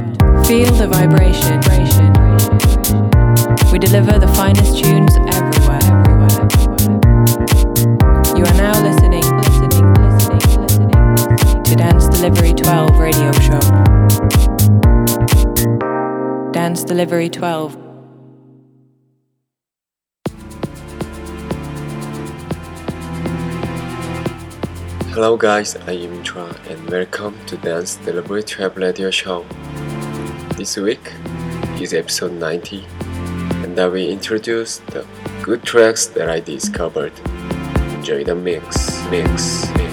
12. Feel the vibration. We deliver the finest tunes everywhere. You are now listening, listening, listening, listening to Dance Delivery 12 radio show. Dance Delivery 12. Hello guys, I am Tron and welcome to Dance Delivery Trap Radio Show. This week is episode 90 and I will introduce the good tracks that I discovered. Enjoy the mix, mix, mix.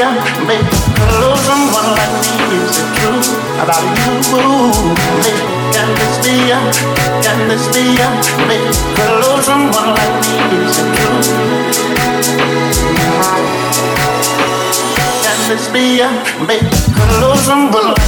ya make close someone like me is it true about you. Make can this be a Can this be? Make close someone like me is it true? Can this be a Make close.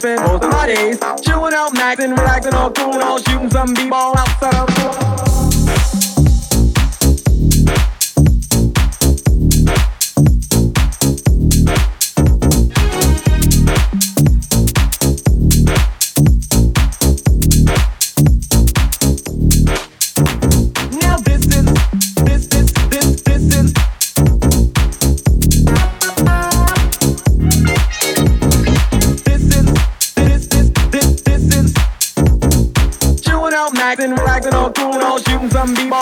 spend most of my days chilling out, maxing, relaxing, all cool, all shooting some b-ball outside of school. and be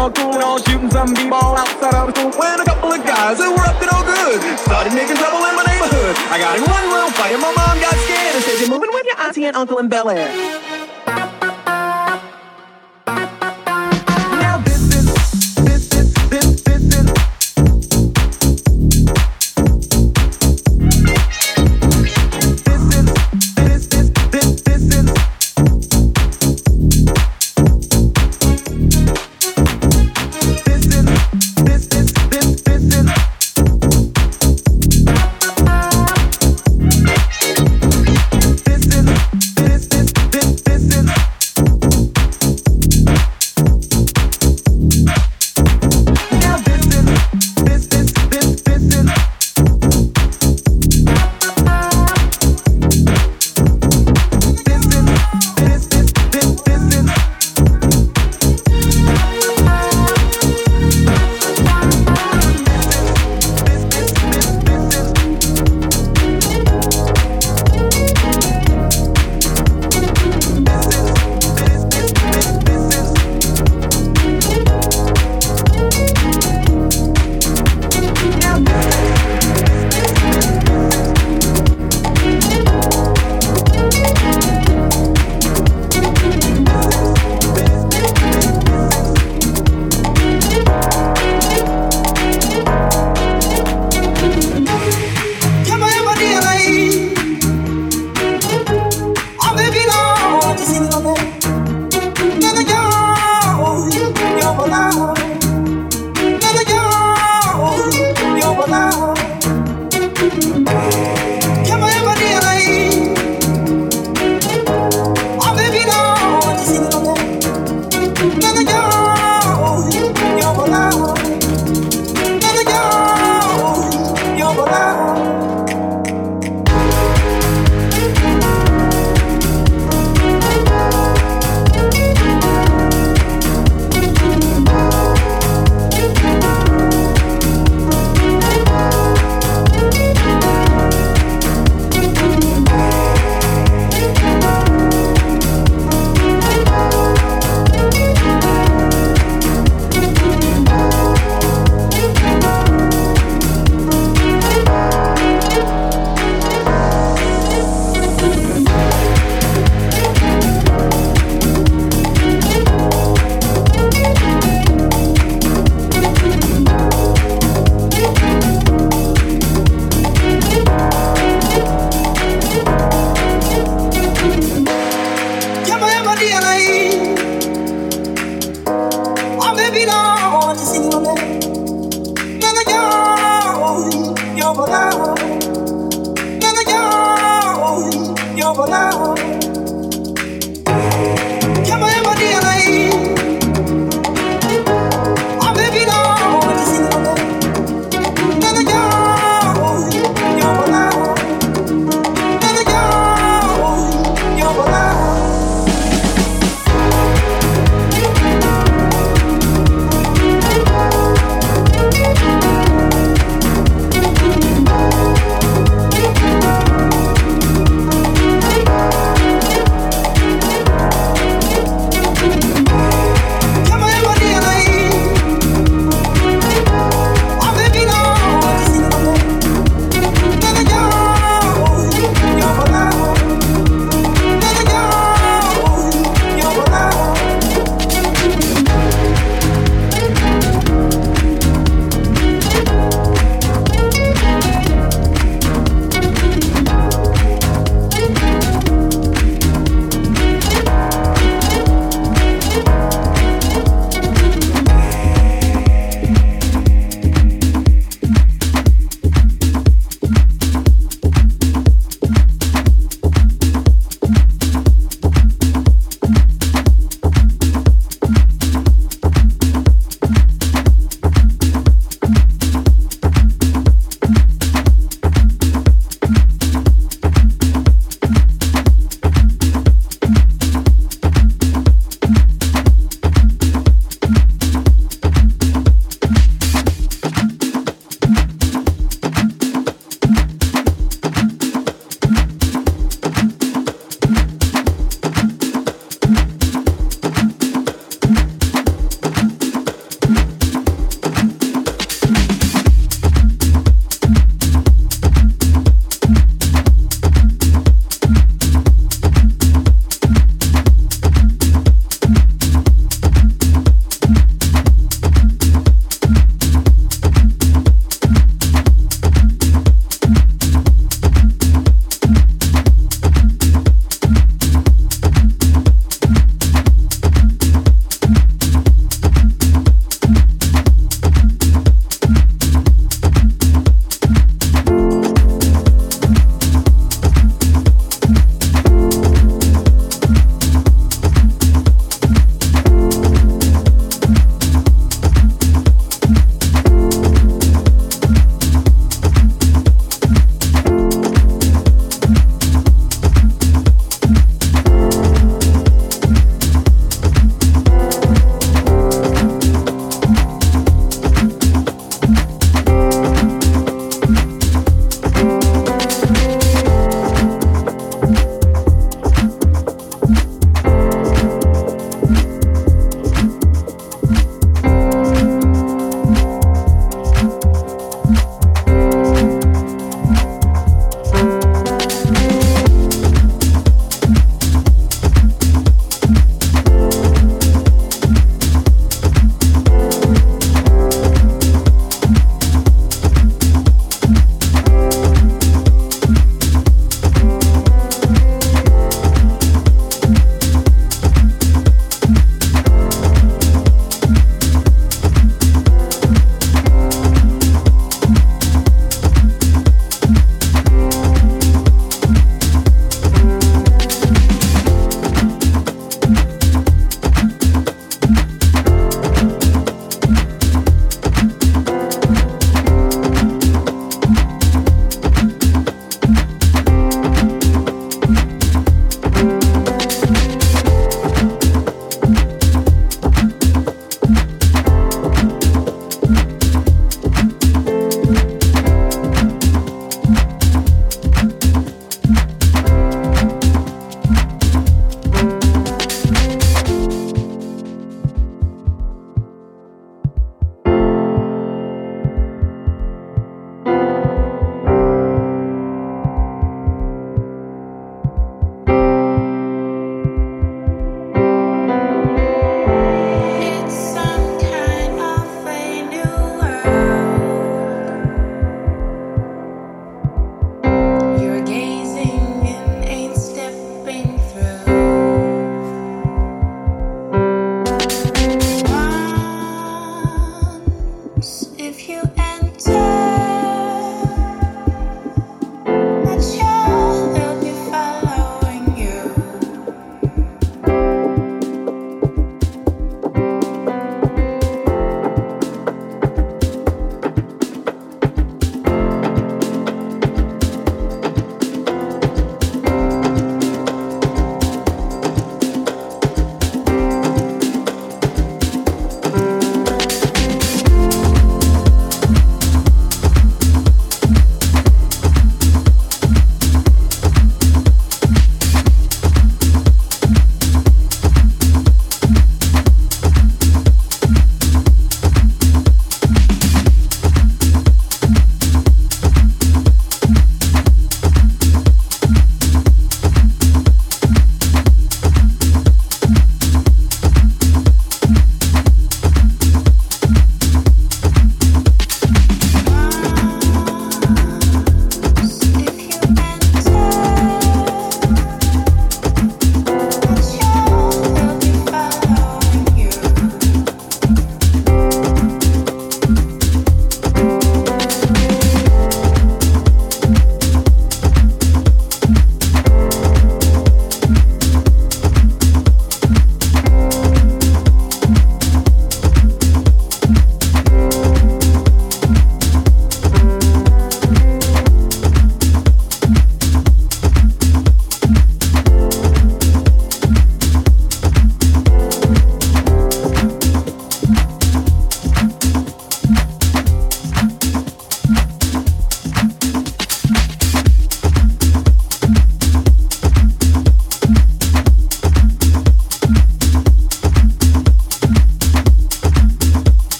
all cool all shooting some b-ball outside of school when a couple of guys who were up to no good started making trouble in my neighborhood. I got in one little fight my mom got scared and said, you're moving with your auntie and uncle in Bel Air.